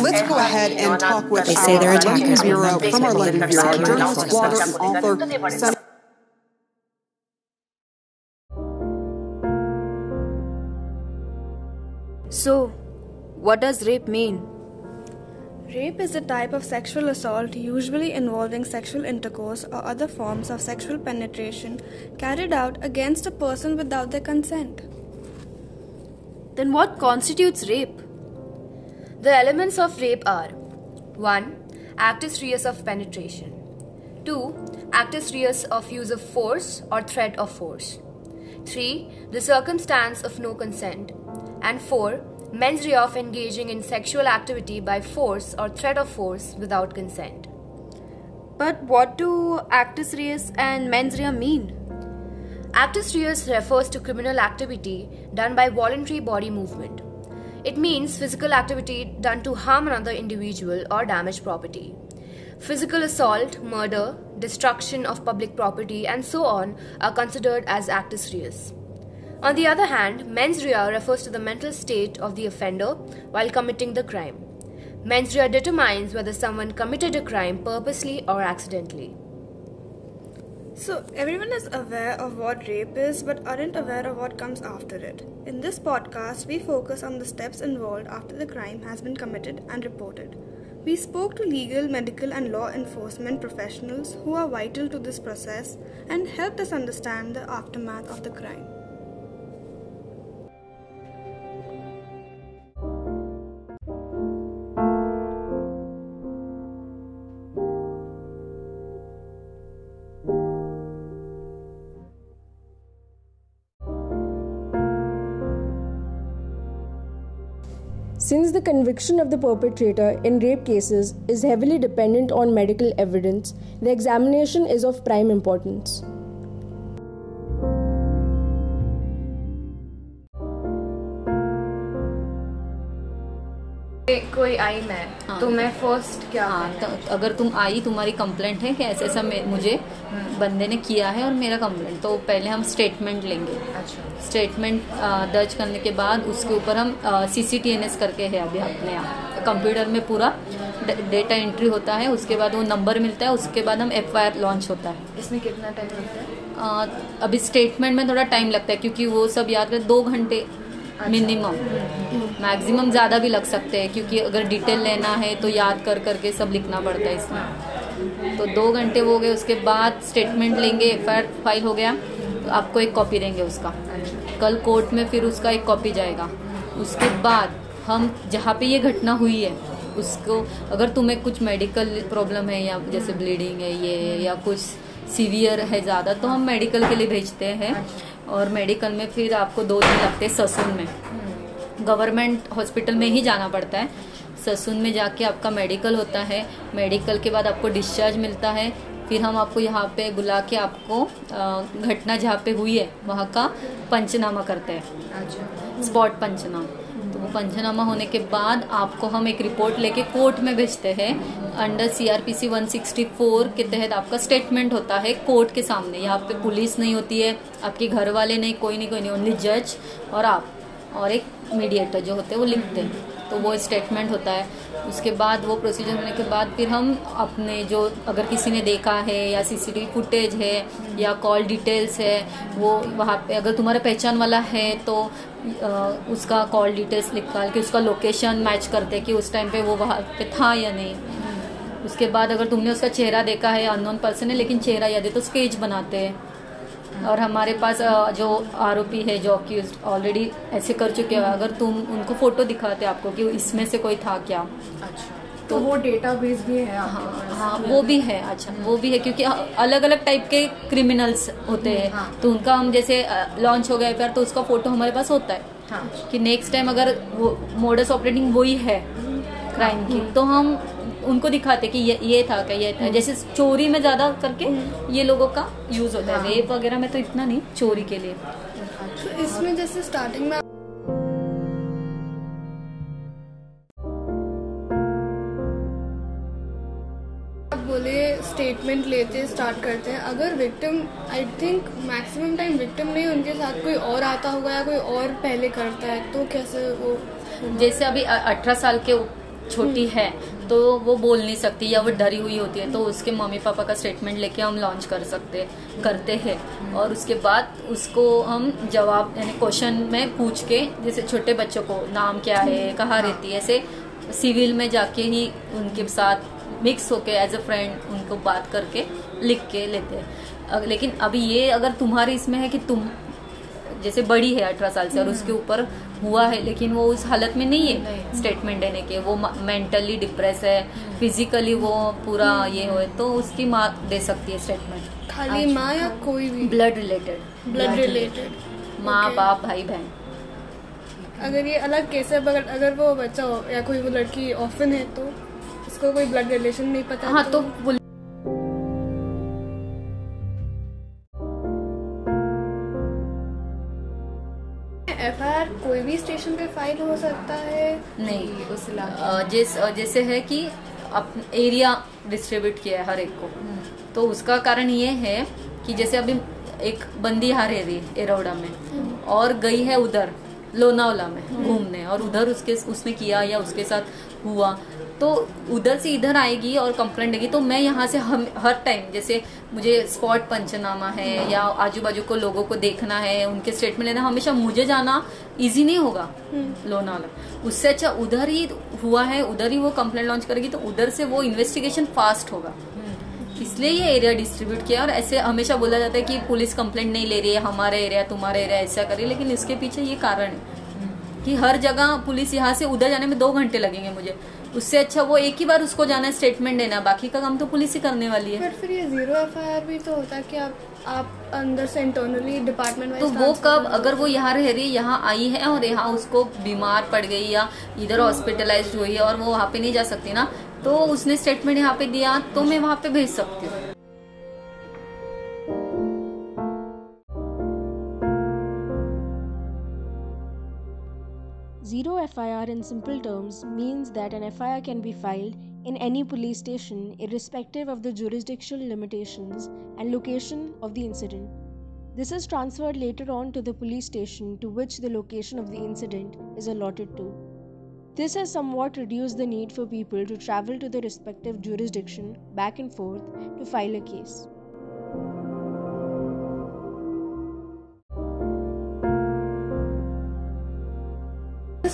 Let's go ahead and talk with they say their attackers bureau from our London author, So, what does rape mean? Rape is a type of sexual assault usually involving sexual intercourse or other forms of sexual penetration carried out against a person without their consent. Then, what constitutes rape? The elements of rape are 1. Actus reus of penetration. 2. Actus reus of use of force or threat of force. 3. The circumstance of no consent. And 4. Mens rea of engaging in sexual activity by force or threat of force without consent. But what do actus reus and mens rea mean? Actus reus refers to criminal activity done by voluntary body movement. It means physical activity done to harm another individual or damage property. Physical assault, murder, destruction of public property, and so on are considered as actus reus. On the other hand, mens rea refers to the mental state of the offender while committing the crime. Mens rea determines whether someone committed a crime purposely or accidentally. So, everyone is aware of what rape is but aren't aware of what comes after it. In this podcast, we focus on the steps involved after the crime has been committed and reported. We spoke to legal, medical, and law enforcement professionals who are vital to this process and helped us understand the aftermath of the crime. Since the conviction of the perpetrator in rape cases is heavily dependent on medical evidence, the examination is of prime importance. कोई आई मैं हाँ। तो मैं first क्या हाँ तो अगर तुम आई तुम्हारी कंप्लेंट है कि ऐसा ऐसा मुझे बंदे ने किया है और मेरा कंप्लेंट तो पहले हम स्टेटमेंट लेंगे। अच्छा। स्टेटमेंट दर्ज करने के बाद उसके ऊपर हम C C T N S करके है अभी अपने यहाँ कंप्यूटर में पूरा डेटा एंट्री होता है उसके बाद वो नंबर मिलता है उसके बाद हम एफ़ आई आर लॉन्च होता है। इसमें कितना टाइम लगता है? अभी स्टेटमेंट में थोड़ा टाइम लगता है क्योंकि वो सब याद कर दो घंटे मिनिमम। मैक्सिमम ज़्यादा भी लग सकते हैं, क्योंकि अगर डिटेल लेना है तो याद कर करके सब लिखना पड़ता है इसमें। तो दो घंटे हो गए, उसके बाद स्टेटमेंट लेंगे एफ़ फ़ाइल हो गया तो आपको एक कॉपी देंगे उसका। कल कोर्ट में फिर उसका एक कॉपी जाएगा। उसके बाद हम, जहाँ पे ये घटना हुई है, उसको, अगर तुम्हें कुछ मेडिकल प्रॉब्लम है, या जैसे ब्लीडिंग है ये, या कुछ सीवियर है ज़्यादा तो हम मेडिकल के लिए भेजते हैं। और मेडिकल में फिर आपको दो दिन लगते हैं ससुन में। गवर्नमेंट हॉस्पिटल में ही जाना पड़ता है। ससुन में जाके आपका मेडिकल होता है। मेडिकल के बाद आपको डिस्चार्ज मिलता है। फिर हम आपको यहाँ पे बुला के आपको घटना जहाँ पे हुई है वहाँ का पंचनामा करते हैं। अच्छा। स्पॉट पंचनामा। पंचनामा होने के बाद आपको हम एक रिपोर्ट लेके कोर्ट में भेजते हैं। अंडर सीआरपीसी 164 के तहत आपका स्टेटमेंट होता है कोर्ट के सामने। यहाँ पे पुलिस नहीं होती है, आपके घर वाले नहीं, कोई नहीं कोई नहीं ओनली जज और आप और एक मीडिएटर जो होते हैं, वो लिखते हैं। तो वो स्टेटमेंट होता है। उसके बाद वो प्रोसीजर होने के बाद फिर हम अपने जो अगर किसी ने देखा है या सीसीटीवी फुटेज है या कॉल डिटेल्स है वो वहाँ पे अगर तुम्हारा पहचान वाला है तो उसका कॉल डिटेल्स निकाल के उसका लोकेशन मैच करते कि उस टाइम पे वो वहाँ पे था या नहीं। उसके बाद अगर तुमने उसका चेहरा देखा है अननोन पर्सन है लेकिन चेहरा याद है तो स्केच बनाते हैं। और हमारे पास जो आरोपी है जो अक्यूज ऑलरेडी ऐसे कर चुके हैं। अगर तुम उनको फ़ोटो दिखाते आपको कि इसमें से कोई था क्या? अच्छा। तो तो वो डेटाबेस भी है हाँ हाँ वो भी है। अच्छा वो भी है क्योंकि अलग अलग टाइप के क्रिमिनल्स होते हैं। तो उनका हम जैसे लॉन्च हो गया फिर तो उसका फ़ोटो हमारे पास होता है। हाँ। कि नेक्स्ट टाइम अगर वो मोडस ऑपरेटिंग वही है क्राइम की तो हम उनको दिखाते कि ये ये था क्या ये था। जैसे चोरी में ज़्यादा करके ये लोगों का यूज़ होता है। रेप वगैरह में तो इतना नहीं चोरी के लिए। तो इसमें जैसे स्टार्टिंग में बोले स्टेटमेंट लेते स्टार्ट करते हैं। अगर victim I think maximum time victim नहीं उनके साथ कोई और आता होगा या कोई और पहले करता है तो कैसे वो जैसे अभी अठारह साल के छोटी है तो वो बोल नहीं सकती या वो डरी हुई होती है तो उसके मम्मी पापा का स्टेटमेंट लेके हम लॉन्च कर सकते करते हैं। और उसके बाद उसको हम जवाब यानी क्वेश्चन में पूछ के जैसे छोटे बच्चों को नाम क्या है कहाँ रहती है ऐसे सिविल में जाके ही उनके साथ मिक्स होके एज अ फ्रेंड उनको बात करके लिख के लेते हैं। लेकिन अभी ये अगर तुम्हारे इसमें है कि तुम जैसे बड़ी है अठारह साल से और उसके ऊपर हुआ है लेकिन वो उस हालत में नहीं है स्टेटमेंट देने के। वो मेंटली डिप्रेस है फिजिकली वो पूरा ये हो तो उसकी माँ दे सकती है स्टेटमेंट खाली माँ या कोई भी? ब्लड रिलेटेड ब्लड रिलेटेड माँ बाप भाई बहन। अगर ये अलग केस है अगर अगर वो बच्चा हो या कोई वो लड़की ऑफन है तो उसको कोई ब्लड रिलेशन नहीं पता हाँ तो, तो एफ़ कोई भी स्टेशन पे फ़ाइल हो सकता है नहीं उस जिस जैसे है कि एरिया डिस्ट्रीब्यूट किया है हर एक को हम्म। तो उसका कारण ये है कि जैसे अभी एक बंदी हार रही है एरोडा में हम्म। और गई है उधर लोनावला में हम्म। घूमने और उधर उसके उसने किया या उसके साथ हुआ तो उधर से इधर आएगी और कंप्लेंट देगी तो मैं यहाँ से हम हर टाइम जैसे मुझे स्पॉट पंचनामा है या आजू बाजू को लोगों को देखना है उनके स्टेटमेंट लेना हमेशा मुझे जाना इजी नहीं होगा। लोनावला। उससे अच्छा उधर ही हुआ है उधर ही वो कंप्लेंट लॉन्च करेगी तो उधर से वो इन्वेस्टिगेशन फास्ट होगा। इसलिए ये एरिया डिस्ट्रीब्यूट किया और ऐसे हमेशा बोला जाता है कि पुलिस कंप्लेंट नहीं ले रही है हमारा एरिया तुम्हारा एरिया ऐसा करे लेकिन इसके पीछे ये कारण है कि हर जगह पुलिस यहाँ से उधर जाने में दो घंटे लगेंगे मुझे। उससे अच्छा वो एक ही बार उसको जाना स्टेटमेंट देना बाकी का काम तो पुलिस ही करने वाली है। फिर ये ज़ीरो एफआईआर भी तो होता है कि आप आप अंदर से इंटरनली डिपार्टमेंट तो वो कब अगर वो यहाँ रह रही है यहाँ आई है और यहाँ उसको बीमार पड़ गई या इधर हॉस्पिटलाइज हुई है और वो वहाँ पे नहीं जा सकती ना तो उसने स्टेटमेंट यहाँ पे दिया तो मैं वहाँ पे भेज सकती हूँ। FIR in simple terms means that an FIR can be filed in any police station irrespective of the jurisdictional limitations and location of the incident. This is transferred later on to the police station to which the location of the incident is allotted to. This has somewhat reduced the need for people to travel to the respective jurisdiction back and forth to file a case.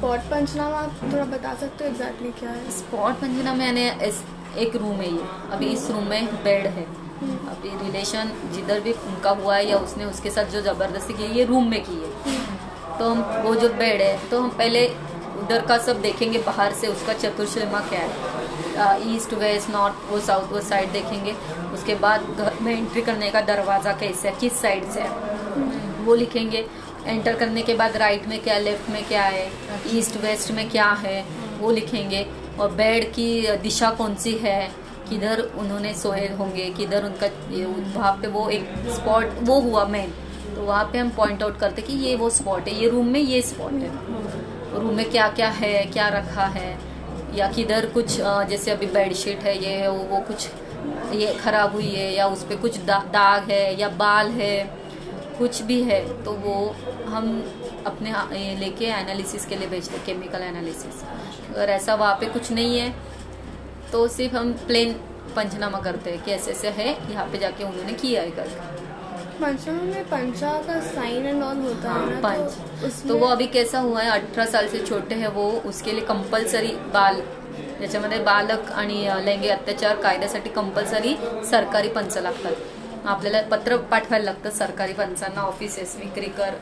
Spot panchnama आप थोड़ा बता सकते हो exactly क्या है? Spot पंचनामा मैंने एक room है ये अभी इस रूम में बेड है। हम्म। अभी रिलेशन जिधर भी उनका हुआ है या उसने उसके साथ जो ज़बरदस्ती की है ये रूम में की है। हम्म। तो हम वो जो बेड है तो हम पहले उधर का सब देखेंगे बाहर से उसका चतुर्श्रमा क्या है। ईस्ट वेस्ट नॉर्थ वो साउथ वो साइड देखेंगे। उसके बाद घर में एंट्री करने का दरवाज़ा कैसे है किस साइड से है। हम्म। वो लिखेंगे। एंटर करने के बाद राइट में क्या लेफ़्ट में क्या है? ईस्ट वेस्ट में क्या है? वो लिखेंगे। और बेड की दिशा कौन सी है? किधर उन्होंने सोए होंगे? किधर उनका वहाँ पे वो एक स्पॉट वो हुआ मेन तो वहाँ पे हम पॉइंट आउट करते कि ये वो स्पॉट है। ये रूम में ये स्पॉट है। रूम में क्या क्या है? क्या रखा है? या किधर कुछ जैसे अभी बेडशीट है ये वो, वो कुछ ये खराब हुई है या उस पर कुछ दा, दाग है या बाल है कुछ भी है तो वो हम अपने लेके एनालिसिस के लिए भेजते केमिकल एनालिसिस अगर ऐसा वहाँ पे कुछ नहीं है तो सिर्फ़ हम प्लेन पंचनामा करते हैं कि ऐसे ऐसे है यहाँ पे जाके उन्होंने किया है करके। पंचनामा में पंचा का साइन एंड ऑल होता है पंच। तो, तो वो अभी कैसा हुआ है अठारह साल से छोटे है वो उसके लिए कंपल्सरी बाल ज्याच्यामध्ये बालक आणि लैंगिक अत्याचार कायद्यासाठी कंपल्सरी सरकारी पंच लागतात। आपल्याला पत्र पाठवायला लागतं सरकारी पंचांना ऑफिसेस विक्रीकर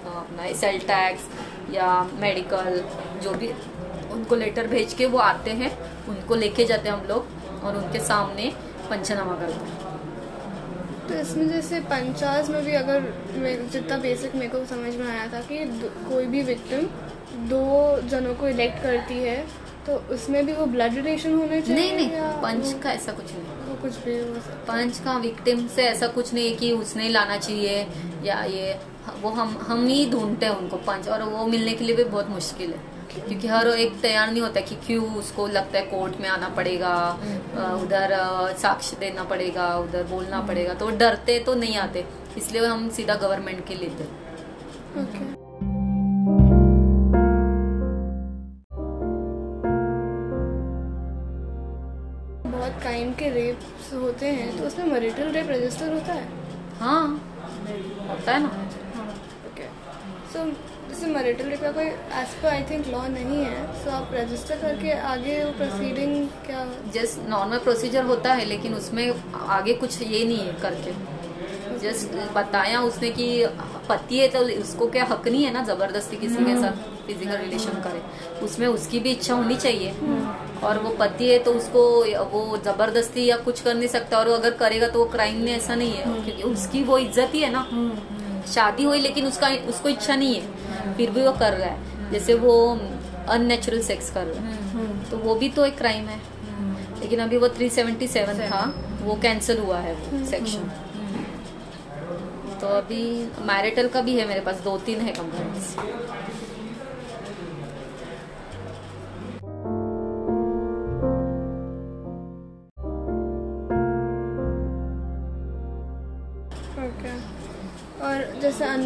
सेल टैक्स या मेडिकल जो भी उनको लेटर भेज के वो आते हैं, उनको लेके जाते हैं हम लोग और उनके सामने पंचनामा करते हैं। तो इसमें जैसे पंचायत में भी अगर जितना बेसिक मेरे को समझ में आया था कि कोई भी विक्टिम दो जनों को इलेक्ट करती है तो उसमें भी वो ब्लड रिलेशन होने चाहिए नहीं नहीं पंच का ऐसा कुछ नहीं। कुछ भी पंच का विक्टिम से ऐसा कुछ नहीं है कि उसने लाना चाहिए या ये वो हम हम ही ढूंढते हैं उनको पंच और वो मिलने के लिए भी बहुत मुश्किल है। क्योंकि हर एक तैयार नहीं होता कि क्यों उसको लगता है कोर्ट में आना पड़ेगा उधर अ, साक्ष्य देना पड़ेगा उधर बोलना पड़ेगा तो डरते तो नहीं आते इसलिए हम सीधा गवर्नमेंट के लेते ओके रेप्स होते हैं तो उसमें मरिटल रेप रजिस्टर होता है? हाँ होता है ना। ओके सो जैसे मरिटल रेप का कोई as per I think law नहीं है सो आप रजिस्टर करके आगे वो प्रोसीडिंग क्या? जस्ट नॉर्मल प्रोसीजर होता है लेकिन उसमें आगे कुछ ये नहीं है करके। जस्ट बताया उसने कि पति है तो उसको क्या हक नहीं है ना ज़बरदस्ती किसी के साथ? फ़िज़िकल रिलेशन करे। उसमें उसकी भी इच्छा होनी चाहिए। और वो पति है तो उसको वो ज़बरदस्ती या कुछ कर नहीं सकता और वो अगर करेगा तो वो क्राइम में ऐसा नहीं है। क्योंकि उसकी वो इज़्ज़त ही है ना। शादी हुई लेकिन उसका उसको इच्छा नहीं है। फिर भी वो कर रहा है। जैसे वो अननेचुरल सेक्स कर रहा है। तो वो भी तो एक क्राइम है। लेकिन अभी वो 377 था वो कैंसिल हुआ है वो सेक्शन तो अभी मैरिटल का भी है मेरे पास दो तीन है कंप्लेंट्स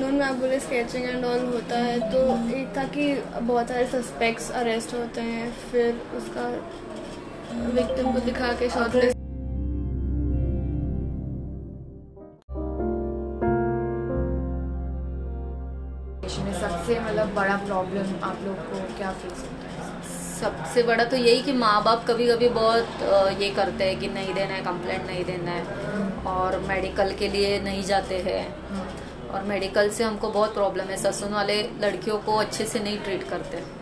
अननोन में आप बोले स्केचिंग एंड ऑल होता है तो एक था कि बहुत सारे सस्पेक्ट्स अरेस्ट होते हैं फिर उसका विक्टिम को दिखा के शॉर्टलिस्ट में सबसे मतलब बड़ा प्रॉब्लम आप लोग को क्या फेस होता है? सबसे बड़ा तो यही कि माँ बाप कभी कभी बहुत ये करते हैं कि नहीं देना है कंप्लेंट नहीं देना है और मेडिकल के लिए नहीं जाते हैं। और मेडिकल से हमको बहुत प्रॉब्लम है। ससुन वाले लड़कियों को अच्छे से नहीं ट्रीट करते।